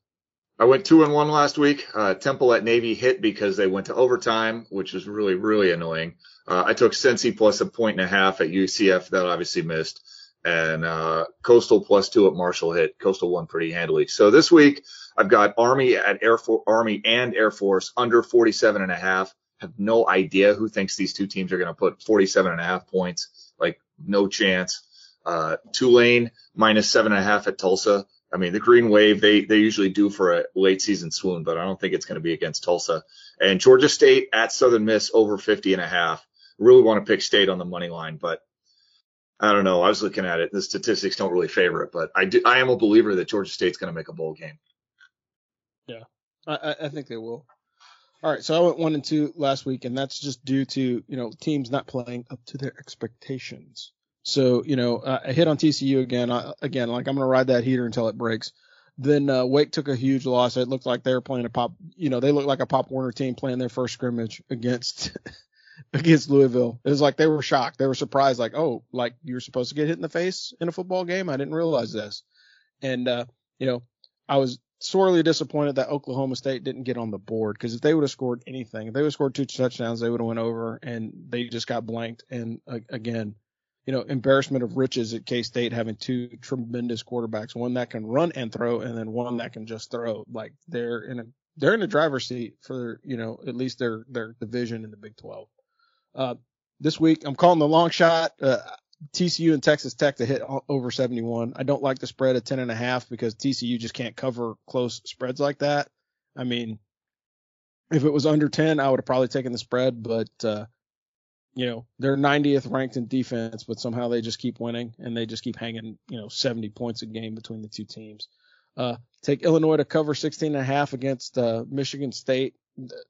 I went two and one last week. Uh, Temple at Navy hit because they went to overtime, which was really, really annoying. Uh, I took Cincy plus a point and a half at UCF. That obviously missed. And, uh, Coastal plus two at Marshall hit. Coastal won pretty handily. So this week I've got Army at Air Army and Air Force under 47 and a half. Have no idea who thinks these two teams are going to put 47 and a half points. Like no chance. Uh, Tulane minus seven and a half at Tulsa. I mean, the Green Wave, they, they usually do for a late season swoon, but I don't think it's going to be against Tulsa. And Georgia State at Southern Miss over 50 and a half. Really want to pick State on the money line, but I don't know. I was looking at it. The statistics don't really favor it, but I do, I am a believer that Georgia State's going to make a bowl game. Yeah, I, I think they will. All right, so I went one and two last week, and that's just due to you know teams not playing up to their expectations. So, you know, uh, I hit on TCU again. I, again, like I'm going to ride that heater until it breaks. Then uh, Wake took a huge loss. It looked like they were playing a pop, you know, they looked like a Pop Warner team playing their first scrimmage against [laughs] against Louisville. It was like they were shocked. They were surprised, like, oh, like you're supposed to get hit in the face in a football game. I didn't realize this. And uh, you know, I was sorely disappointed that Oklahoma State didn't get on the board because if they would have scored anything, if they would have scored two touchdowns, they would have went over, and they just got blanked. And uh, again, you know, embarrassment of riches at K State having two tremendous quarterbacks, one that can run and throw, and then one that can just throw. Like they're in a they're in the driver's seat for you know at least their their division in the Big 12. Uh, this week I'm calling the long shot. Uh, TCU and Texas Tech to hit over 71. I don't like the spread at 10 and a half because TCU just can't cover close spreads like that. I mean, if it was under 10, I would have probably taken the spread, but uh, you know, they're 90th ranked in defense, but somehow they just keep winning and they just keep hanging, you know, 70 points a game between the two teams. Uh, take Illinois to cover 16 and a half against, uh, Michigan State.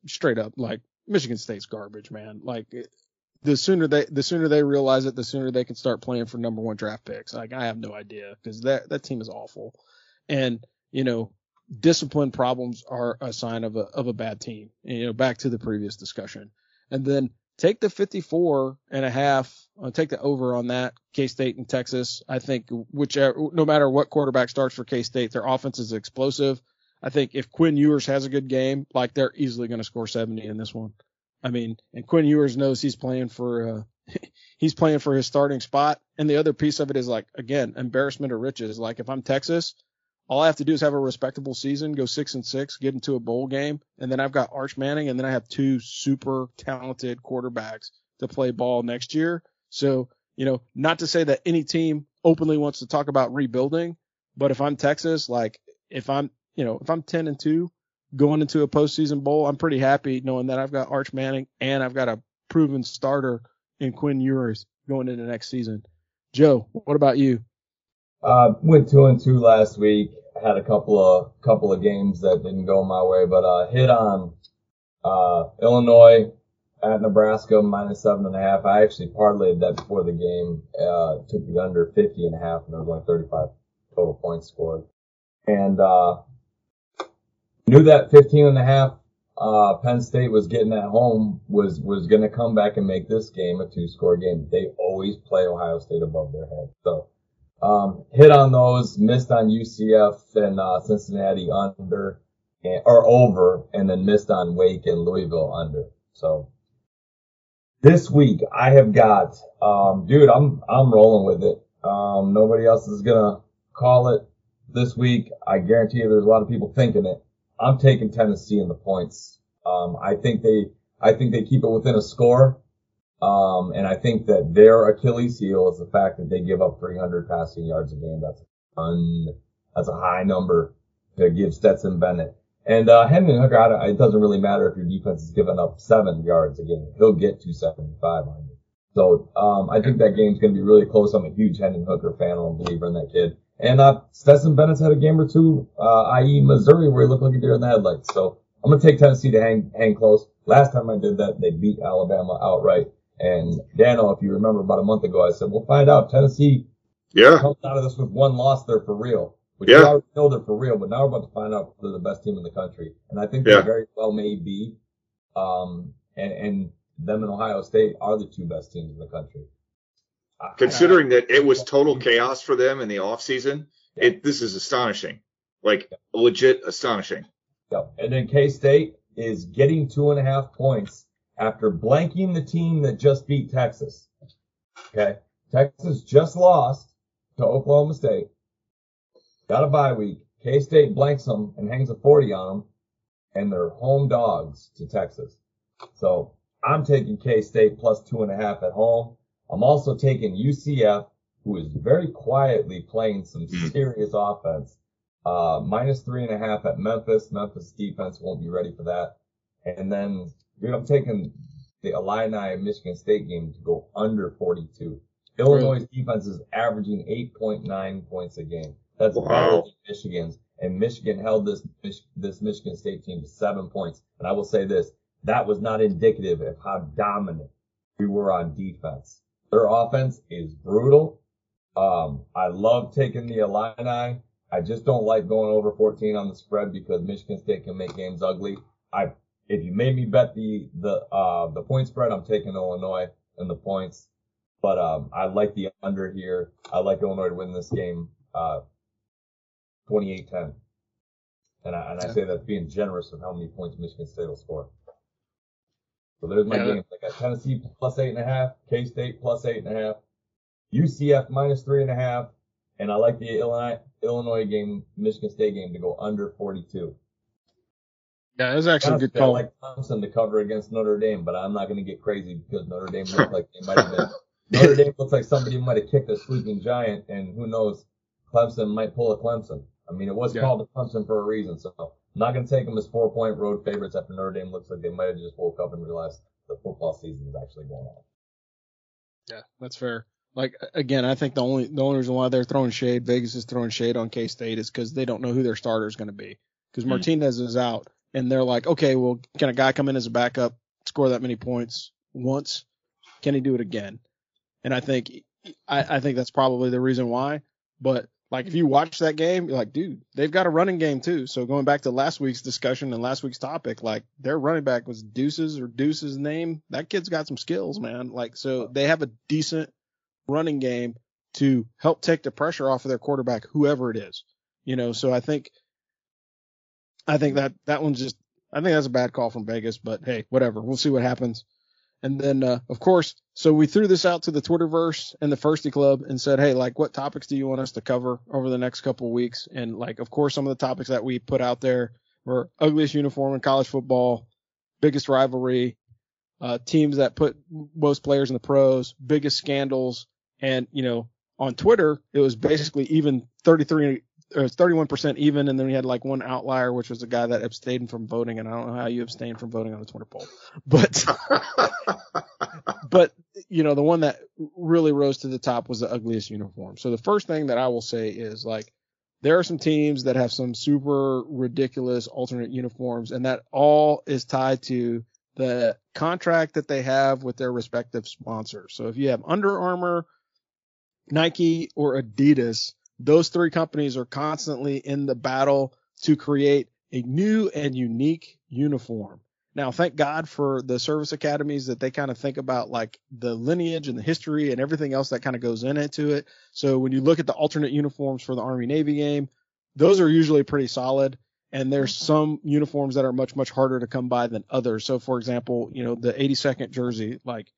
Straight up, like Michigan State's garbage, man. Like the sooner they, the sooner they realize it, the sooner they can start playing for number one draft picks. Like I have no idea because that, that team is awful. And, you know, discipline problems are a sign of a, of a bad team. And, you know, back to the previous discussion. And then take the 54 and a half. I'll take the over on that. K State and Texas. I think whichever, no matter what quarterback starts for K State, their offense is explosive. I think if Quinn Ewers has a good game, like they're easily going to score 70 in this one. I mean, and Quinn Ewers knows he's playing for, uh, [laughs] he's playing for his starting spot. And the other piece of it is like, again, embarrassment of riches. Like if I'm Texas, all I have to do is have a respectable season, go six and six, get into a bowl game, and then I've got Arch Manning, and then I have two super talented quarterbacks to play ball next year. So, you know, not to say that any team openly wants to talk about rebuilding, but if I'm Texas, like if I'm, you know, if I'm 10 and two going into a postseason bowl, I'm pretty happy knowing that I've got Arch Manning and I've got a proven starter in Quinn Ewers going into next season. Joe, what about you? Uh, went two and two last week had a couple of couple of games that didn't go my way, but uh, hit on uh, Illinois at Nebraska minus seven and a half. I actually parlayed that before the game. Uh, took the under 50 and a half, and there was only 35 total points scored. And uh, knew that 15 and a half uh, Penn State was getting at home was was going to come back and make this game a two score game. They always play Ohio State above their head, so um, hit on those, missed on UCF and uh, Cincinnati under and, or over, and then missed on Wake and Louisville under. So this week I have got, um, dude, I'm I'm rolling with it. Um, nobody else is gonna call it this week. I guarantee you, there's a lot of people thinking it. I'm taking Tennessee in the points. Um, I think they, I think they keep it within a score. Um, and I think that their Achilles heel is the fact that they give up 300 passing yards a game. That's a. That's a high number to give Stetson Bennett. And, uh, Hendon Hooker, it doesn't really matter if your defense is giving up seven yards a game. He'll get 275 on you. So, um, I think that game's going to be really close. I'm a huge Hendon Hooker fan. I'm a believer in that kid. And, uh, Stetson Bennett's had a game or two, uh, i.e. Missouri where he looked like a deer in the headlights. So I'm going to take Tennessee to hang, hang close. Last time I did that, they beat Alabama outright. And Dano, if you remember about a month ago, I said, we'll find out. Tennessee Yeah. comes out of this with one loss. They're for real. Which Yeah. we already know they're for real, but now we're about to find out if they're the best team in the country. And I think Yeah. they very well may be. Um, and, and them and Ohio State are the two best teams in the country. Considering that it was total chaos for them in the offseason, it this is astonishing. Like legit astonishing. Yep. And then K State is getting two and a half points after blanking the team that just beat Texas. Okay. Texas just lost to Oklahoma State. Got a bye week. K State blanks them and hangs a 40 on them, and they're home dogs to Texas. So I'm taking K State plus two and a half at home. I'm also taking UCF, who is very quietly playing some Mm. serious offense. Uh, minus three and a half at Memphis. Memphis defense won't be ready for that. And then, dude, I'm taking the Illini Michigan State game to go under 42. Illinois' defense is averaging 8.9 points a game. That's Wow. Michigan's. And Michigan held this this Michigan State team to seven points. And I will say this: that was not indicative of how dominant we were on defense. Their offense is brutal. Um, I love taking the Illini. I just don't like going over 14 on the spread because Michigan State can make games ugly. I, if you made me bet the, the, uh, the point spread, I'm taking Illinois and the points. But, um, I like the under here. I like Illinois to win this game, uh, 28-10. And I, and I say that's being generous with how many points Michigan State will score. So there's my Yeah. games. I got Tennessee plus eight and a half, K-State plus eight and a half, UCF minus three and a half, and I like the Illinois Illinois game, Michigan State game to go under 42. Yeah, it was actually a good call. I like Clemson to cover against Notre Dame, but I'm not going to get crazy because Notre Dame [laughs] looks like they might have been. Notre Dame looks like somebody might have kicked a sleeping giant, and who knows, Clemson might pull a Clemson. I mean, it was Yeah. called a Clemson for a reason, so I'm not going to take them as four point road favorites after Notre Dame looks like they might have just woke up and realized the football season is actually going on. Yeah, that's fair. Like again, I think the only the only reason why they're throwing shade, Vegas is throwing shade on K State is because they don't know who their starter is going to be. Because Hmm. Martinez is out, and they're like, okay, well, can a guy come in as a backup, score that many points once? Can he do it again? And I think I, I think that's probably the reason why. But like if you watch that game, you're like, dude, they've got a running game too. So going back to last week's discussion and last week's topic, like their running back was Deuces or Deuce's name. That kid's got some skills, man. Like so they have a decent running game to help take the pressure off of their quarterback, whoever it is. You know, so I think I think that that one's just I think that's a bad call from Vegas, but hey, whatever. We'll see what happens. And then, uh, of course, so we threw this out to the Twitterverse and the Firstie Club and said, hey, like, what topics do you want us to cover over the next couple of weeks? And like, of course, some of the topics that we put out there were ugliest uniform in college football, biggest rivalry, uh, teams that put most players in the pros, biggest scandals, and you know, on Twitter, it was basically even 33 Uh, or 31% even, and then we had like one outlier, which was a guy that abstained from voting, and I don't know how you abstain from voting on the Twitter poll, but [laughs] but you know the one that really rose to the top was the ugliest uniform. So the first thing that I will say is like there are some teams that have some super ridiculous alternate uniforms, and that all is tied to the contract that they have with their respective sponsors. So if you have Under Armour, Nike, or Adidas, those three companies are constantly in the battle to create a new and unique uniform. Now, thank God for the service academies that they kind of think about like the lineage and the history and everything else that kind of goes into it. So when you look at the alternate uniforms for the Army Navy game, those are usually pretty solid. And there's mm-hmm. some uniforms that are much, much harder to come by than others. So for example, you know, the 82nd jersey, like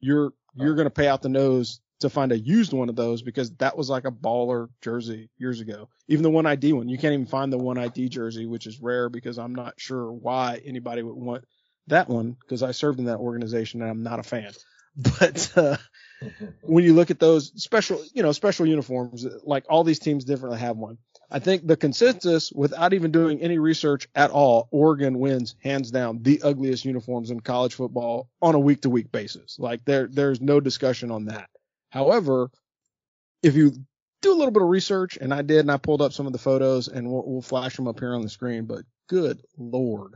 you're, you're going to pay out the nose to find a used one of those because that was like a baller jersey years ago. Even the one ID one, you can't even find the one ID jersey, which is rare because I'm not sure why anybody would want that one because I served in that organization and I'm not a fan. [laughs] But uh, [laughs] when you look at those special, you know, special uniforms, like all these teams differently have one. I think the consensus, without even doing any research at all, Oregon wins hands down the ugliest uniforms in college football on a week to week basis. Like there, there's no discussion on that. However, if you do a little bit of research, and I did, and I pulled up some of the photos, and we'll, we'll flash them up here on the screen. But good lord,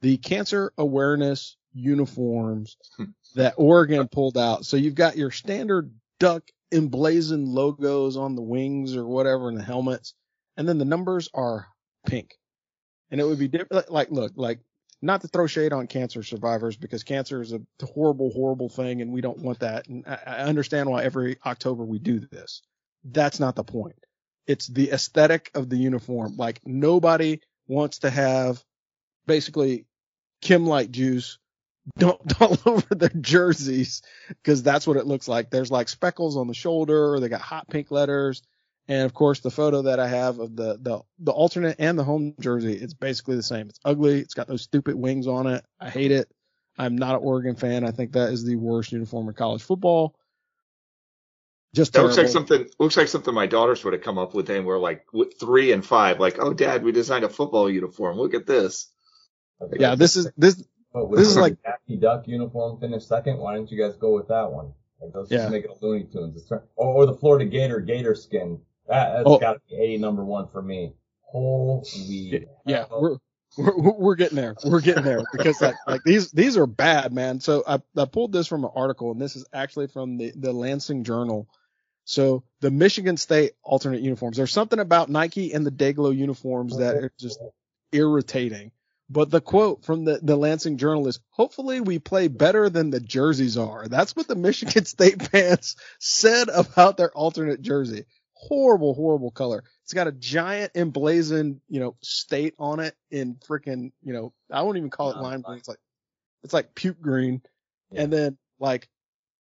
the cancer awareness uniforms hmm. that Oregon pulled out. So you've got your standard duck emblazoned logos on the wings or whatever in the helmets, and then the numbers are pink. And it would be different. Like, look, like not to throw shade on cancer survivors because cancer is a horrible, horrible thing, and we don't want that. And I, understand why every October we do this. That's not the point. It's the aesthetic of the uniform. Like nobody wants to have basically Kim Light juice dumped [laughs] all over their jerseys because that's what it looks like. There's like speckles on the shoulder. or They got hot pink letters. And of course, the photo that I have of the, the, the alternate and the home jersey, it's basically the same. It's ugly. It's got those stupid wings on it. I hate it. I'm not an Oregon fan. I think that is the worst uniform in college football. Just That looks like something looks like something my daughters would have come up with and we're like with three and five, like, oh dad, we designed a football uniform. Look at this. Yeah, this is this. But with this is the like- Daffy Duck uniform finished second. Why didn't you guys go with that one? Like those Yeah. just make it a Looney Tunes. It's, or, or the Florida Gator Gator skin. That, that's Oh. got to be a number one for me. Holy Yeah, we're we're we're getting there. We're getting there because like like these these are bad, man. So I I pulled this from an article, and this is actually from the the Lansing Journal. So the Michigan State alternate uniforms. There's something about Nike and the Dayglow uniforms that are just irritating. But the quote from the, the Lansing Journal is, hopefully we play better than the jerseys are. That's what the Michigan [laughs] State fans said about their alternate jersey. Horrible, horrible color. It's got a giant emblazoned, you know, state on it in freaking, you know, I won't even call it lime green. It's like, it's like puke green. Yeah. And then like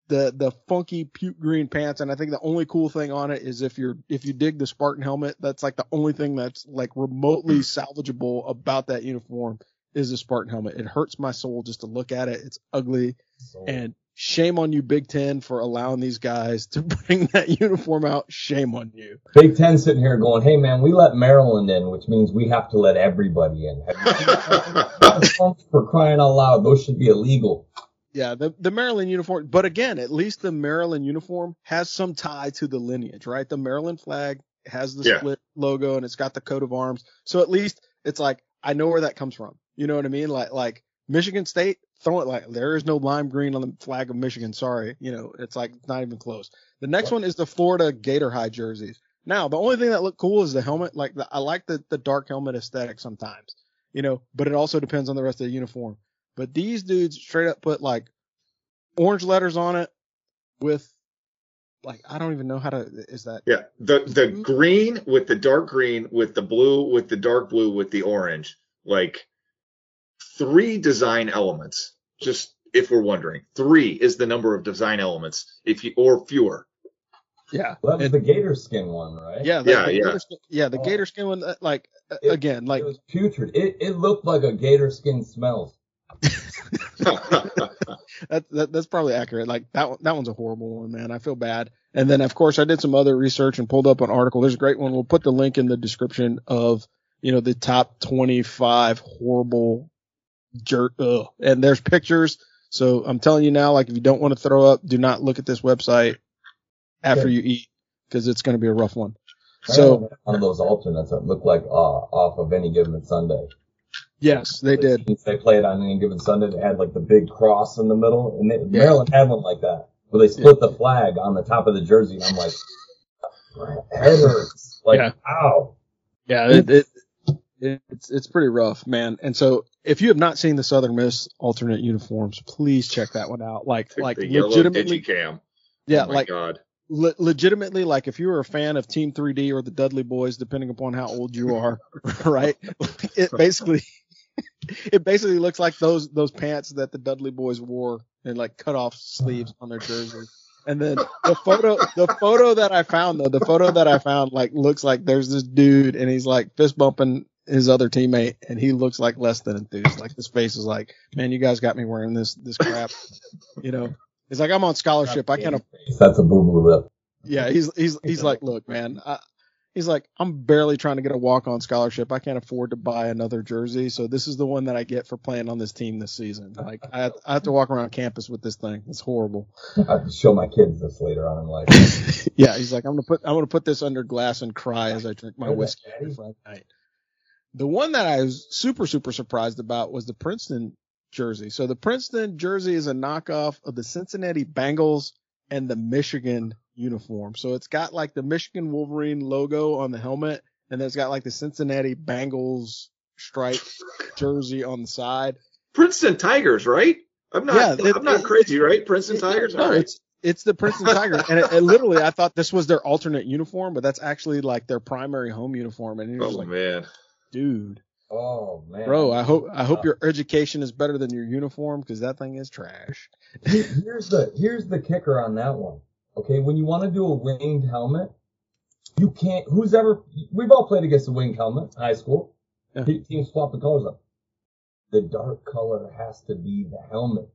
the, the funky puke green pants. And I think the only cool thing on it is if you're, if you dig the Spartan helmet, that's like the only thing that's like remotely [clears throat] salvageable about that uniform is the Spartan helmet. It hurts my soul just to look at it. It's ugly. So- And shame on you, Big Ten, for allowing these guys to [laughs] bring that uniform out. Shame on you. Big Ten sitting here going, "Hey man, we let Maryland in, which means we have to let everybody in." Have [laughs] for crying out loud, those should be illegal. Yeah, the, the Maryland uniform, but again, at least the Maryland uniform has some tie to the lineage, right? The Maryland flag has the Yeah. split logo and it's got the coat of arms. So at least it's like, I know where that comes from. You know what I mean? Like, like Michigan State, throw it like, there is no lime green on the flag of Michigan. Sorry. You know, it's like not even close. The next one is the Florida Gator High jerseys. Now, the only thing that looked cool is the helmet. Like, the, I like the, the dark helmet aesthetic sometimes, you know, but it also depends on the rest of the uniform. But these dudes straight up put like orange letters on it with like I don't even know how to is that Yeah, the the mm-hmm. green with the dark green with the blue with the dark blue with the orange, like three design elements. Just if we're wondering, three is the number of design elements, if you or fewer. yeah Well, that was the Gator skin one, right? yeah the, Yeah, the yeah. Gator skin, yeah the Oh. gator skin one uh, like uh, It- again like it was putrid. It it looked like a gator skin smells. [laughs] [laughs] that, that that's probably accurate like that that one's a horrible one man I feel bad and then of course I did some other research and pulled up an article there's a great one we'll put the link in the description of you know the top 25 horrible jerk ugh. and there's pictures so I'm telling you now like if you don't want to throw up do not look at this website after Okay. you eat because it's going to be a rough one I so one of those alternates that looked like uh, off of any given Sunday. yes they did They played on any given Sunday. They had like the big cross in the middle, and they, Yeah. Maryland had one like that, where they split the flag on the top of the jersey. And I'm like, my head hurts. Like, Yeah. ow. Yeah, it, it it's it's pretty rough, man. And so if you have not seen the Southern Miss alternate uniforms, please check that one out. Like The- like the legitimately, yeah, oh my like God. le- legitimately, like if you were a fan of Team 3D or the Dudley Boyz, depending upon how old you are, [laughs] right? It basically [laughs] it basically looks like those those pants that the Dudley Boyz wore and like cut off sleeves on their jerseys. And then the photo, the photo that I found though, the photo that I found like looks like there's this dude and he's like fist bumping his other teammate, and he looks like less than enthused. Like his face is like, man, you guys got me wearing this this crap. [laughs] you know, it's like I'm on scholarship. I can't. That's a boo boo lip. yeah, he's he's he's like, look, man. I, he's like, I'm barely trying to get a walk on scholarship. I can't afford to buy another jersey, so this is the one that I get for playing on this team this season. Like I have, I have to walk around campus with this thing. It's horrible. I have show my kids this later on in life. [laughs] yeah, he's like, I'm gonna put I'm gonna put this under glass and cry as I drink my whiskey every Friday night. The one that I was super super surprised about was the Princeton jersey. So the Princeton jersey is a knockoff of the Cincinnati Bengals and the Michigan uniform. So it's got like the Michigan Wolverine logo on the helmet, and then it's got like the Cincinnati Bengals striped jersey on the side. Princeton Tigers, right? I'm not. Yeah, it- I'm not it- crazy, right? Princeton Tigers. No, All right. it's it's the Princeton Tigers, and it, it literally I thought this was their alternate uniform, but that's actually like their primary home uniform. And you're just Oh like, man. Dude, oh man, bro, I hope I hope uh, your education is better than your uniform because that thing is trash. Here's the here's the kicker on that one. Okay, when you want to do a winged helmet, you can't. Who's ever? We've all played against a winged helmet, in high school. Yeah. Teams swap the colors up. The dark color has to be the helmet.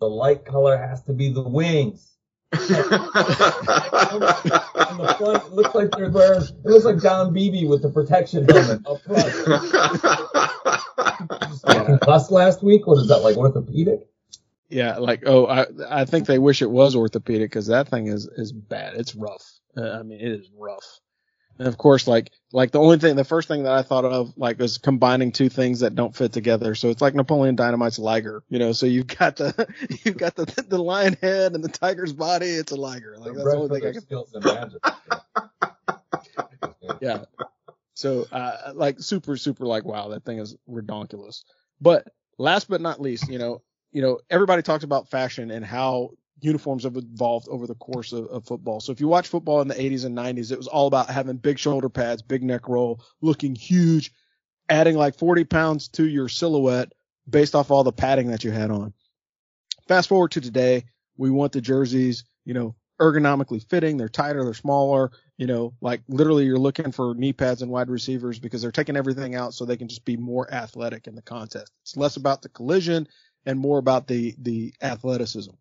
The light color has to be the wings. Front, it looks like they're wearing. It looks like Don Beebe with the protection helmet up front. Us last week. What is that like orthopedic? Yeah, like oh, I I think they wish it was orthopedic because that thing is is bad. It's rough. Uh, I mean, it is rough. And of course, like like the only thing, the first thing that I thought of like was combining two things that don't fit together. So it's like Napoleon Dynamite's Liger, you know. So you've got the [laughs] you've got the the lion head and the tiger's body. It's a Liger. Like that's the only thing I can. skills in magic. Yeah. So uh, like super super like wow that thing is redonkulous. But last but not least, you know, you know everybody talks about fashion and how uniforms have evolved over the course of, of football. So if you watch football in the 80s and 90s, it was all about having big shoulder pads, big neck roll, looking huge, adding like 40 pounds to your silhouette based off all the padding that you had on. Fast forward to today, we want the jerseys, you know, ergonomically fitting. They're tighter, they're smaller. You know, like literally you're looking for knee pads and wide receivers because they're taking everything out so they can just be more athletic in the contest. It's less about the collision and more about the the athleticism.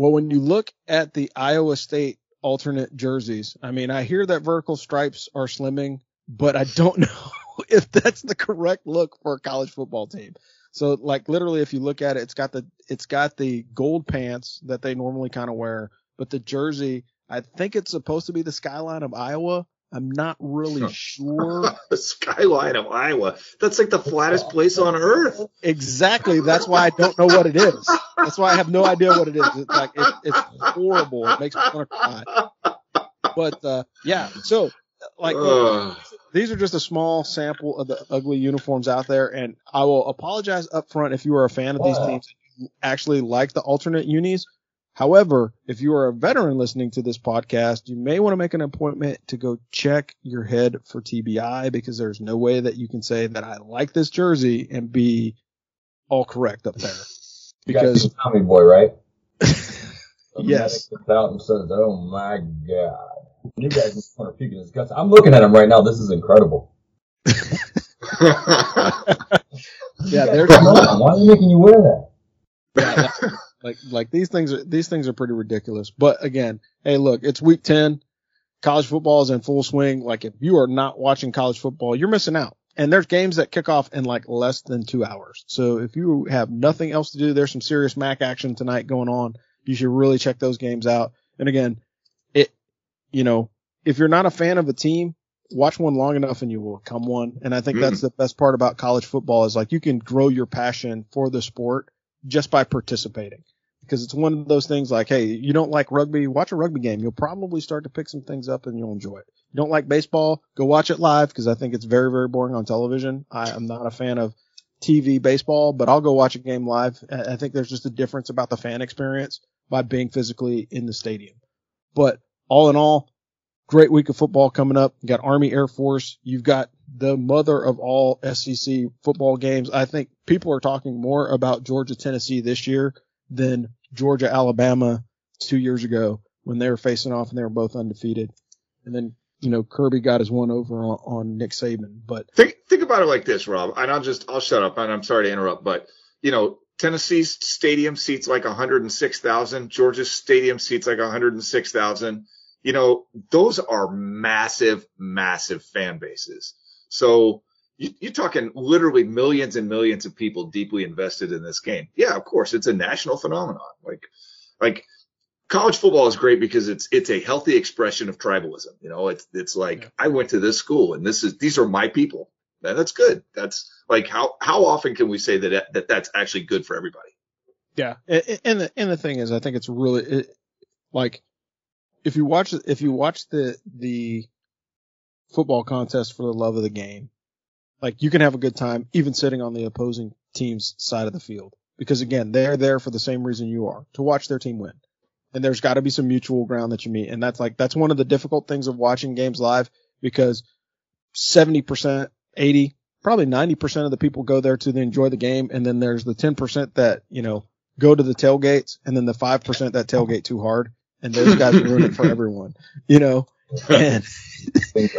Well, when you look at the Iowa State alternate jerseys, I mean, I hear that vertical stripes are slimming, but I don't [laughs] know if that's the correct look for a college football team. So like literally if you look at it, it's got the it's got the gold pants that they normally kind of wear, but the jersey, I think it's supposed to be the skyline of Iowa. I'm not really sure. [laughs] the skyline of Iowa. That's like the flattest place on earth. Exactly. That's why I don't know what it is. That's why I have no idea what it is. It's like it, it's horrible. It makes me want to cry. But uh, yeah, so like look, these are just a small sample of the ugly uniforms out there, and I will apologize up front if you are a fan of these teams and you actually like the alternate unis. However, if you are a veteran listening to this podcast, you may want to make an appointment to go check your head for TBI because there's no way that you can say that I like this jersey and be all correct up there. [laughs] You guys Because seen Tommy Boy, right? [laughs] Yes. medic out and says, "Oh my god." You guys in the corner puking his guts. I'm looking at him right now. This is incredible. [laughs] Yeah, there's- guys- come Why are they making you wear that? yeah, like, like these things are these things are pretty ridiculous. But again, hey, look, it's week ten. College football is in full swing. Like if you are not watching college football, you're missing out. And there's games that kick off in like less than two hours. So if you have nothing else to do, there's some serious MAC action tonight going on. You should really check those games out. And again, it, you know, if you're not a fan of a team, watch one long enough and you will become one. And I think Mm. that's the best part about college football is like you can grow your passion for the sport just by participating. Because it's one of those things like, hey, you don't like rugby, watch a rugby game. You'll probably start to pick some things up and you'll enjoy it. You don't like baseball, go watch it live because I think it's very, very boring on television. I am not a fan of TV baseball, but I'll go watch a game live. I think there's just a difference about the fan experience by being physically in the stadium. But all in all, great week of football coming up. You got Army Air Force. You've got the mother of all SEC football games. I think people are talking more about Georgia Tennessee this year than Georgia Alabama two years ago when they were facing off and they were both undefeated. And then you know, Kirby got his one over on, on Nick Saban. But think think about it like this, Rob. And I'll just I'll shut up. And I'm sorry to interrupt, but you know, Tennessee's stadium seats like 106,000. Georgia's stadium seats like 106,000. You know, those are massive, massive fan bases. So you, you're talking literally millions and millions of people deeply invested in this game. Yeah, of course, it's a national phenomenon. Like, like college football is great because it's it's a healthy expression of tribalism. You know, it's it's like yeah. I went to this school and this is these are my people. And that's good. That's like how how often can we say that that that's actually good for everybody? Yeah, and the and the thing is, I think it's really it, like if you watch if you watch the the football contest for the love of the game, like you can have a good time even sitting on the opposing team's side of the field because again they're there for the same reason you are to watch their team win and there's got to be some mutual ground that you meet. And that's like, that's one of the difficult things of watching games live because 70%, 80, probably 90% of the people go there to enjoy the game. And then there's the 10% that, you know, go to the tailgates and then the 5% that tailgate too hard. And those guys ruin it for [laughs] everyone, you know, [laughs] and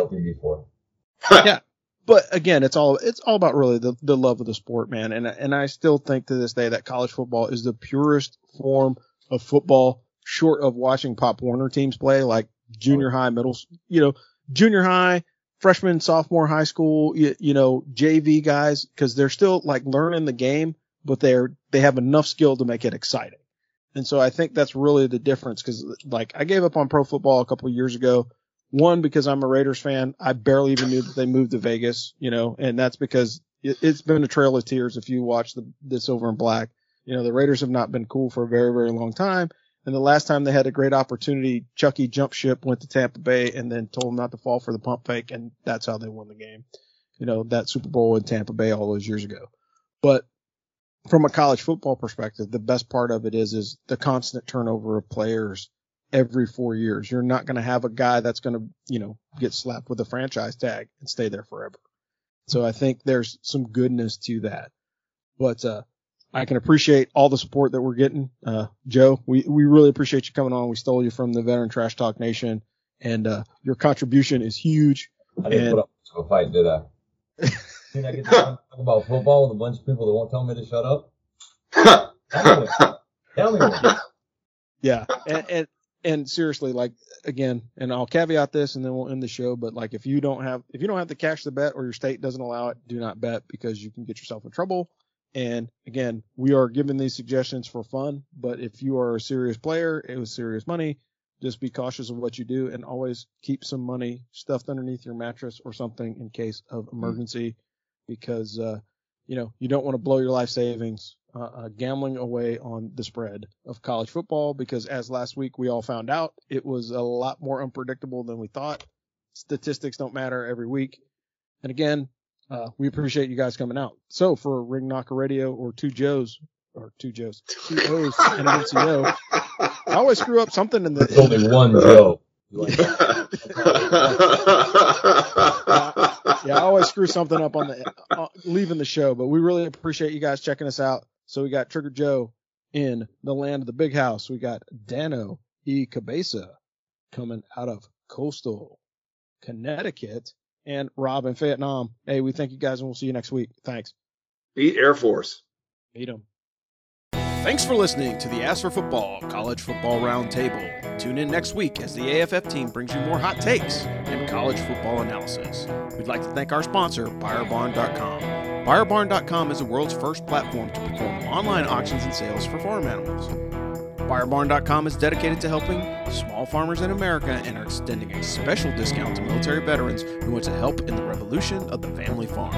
before. [laughs] yeah. But again, it's all, it's all about really the, the love of the sport, man. And, and I still think to this day that college football is the purest form of football short of watching Pop Warner teams play, like junior high, middle, you know, junior high, freshman, sophomore, high school, you, you know, JV guys, cause they're still like learning the game, but they're, they have enough skill to make it exciting. And so I think that's really the difference. Cause like I gave up on pro football a couple years ago. One, because I'm a Raiders fan. I barely even knew that they moved to Vegas, you know, and that's because it, has been a trail of tears if you watch the, the silver and black. You know, the Raiders have not been cool for a very, very long time. And the last time they had a great opportunity, Chucky jump ship went to Tampa Bay and then told them not to fall for the pump fake. And that's how they won the game. You know, that Super Bowl in Tampa Bay all those years ago. But from a college football perspective, the best part of it is, is the constant turnover of players every four years. You're not going to have a guy that's going to, you know, get slapped with a franchise tag and stay there forever. So I think there's some goodness to that. But, uh, I can appreciate all the support that we're getting. Uh, Joe, we, we really appreciate you coming on. We stole you from the veteran trash talk nation and, uh, your contribution is huge. I didn't and, put up to a fight, did I? [laughs] did I get to talk about football with a bunch of people that won't tell me to shut up? [laughs] tell me Tell me [laughs] Yeah. And, and, and seriously, like again, and I'll caveat this and then we'll end the show, but like if you don't have, if you don't have the cash to bet or your state doesn't allow it, do not bet because you can get yourself in trouble and again, we are giving these suggestions for fun, but if you are a serious player, it was serious money. Just be cautious of what you do and always keep some money stuffed underneath your mattress or something in case of mm-hmm. emergency because, uh, you know, you don't want to blow your life savings, uh, uh, gambling away on the spread of college football because as last week we all found out, it was a lot more unpredictable than we thought. Statistics don't matter every week. And again, uh, we appreciate you guys coming out. So for Ring Knocker Radio or two Joes or two Joes, two O's and an NCO, I always screw up something in the. There's only one Joe. yeah, yeah, I always screw something up on the uh, leaving the show, but we really appreciate you guys checking us out. So we got Trigger Joe in the land of the big house. We got Dano E. Cabeza coming out of coastal Connecticut and Rob in Vietnam. Hey, we thank you guys and we'll see you next week. Thanks. Beat Air Force. Beat them. Thanks for listening to the Ask for Football College Football Roundtable. Tune in next week as the AFF team brings you more hot takes and college football analysis. We'd like to thank our sponsor, ByreBarn.com. ByreBarn.com is the world's first platform to perform online auctions and sales for farm animals. ByreBarn.com is dedicated to helping small farmers in America and are extending a special discount to military veterans who want to help in the revolution of the family farm.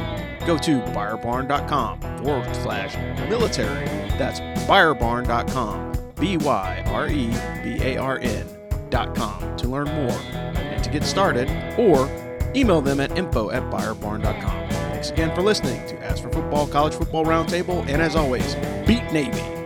Go to ByreBarn.com forward slash military. That's ByreBarn.com, B Y R E B A R N.com to learn more and to get started, or email them at info at ByreBarn.com. Thanks again for listening to Ask for Football College Football Roundtable, and as always, beat Navy.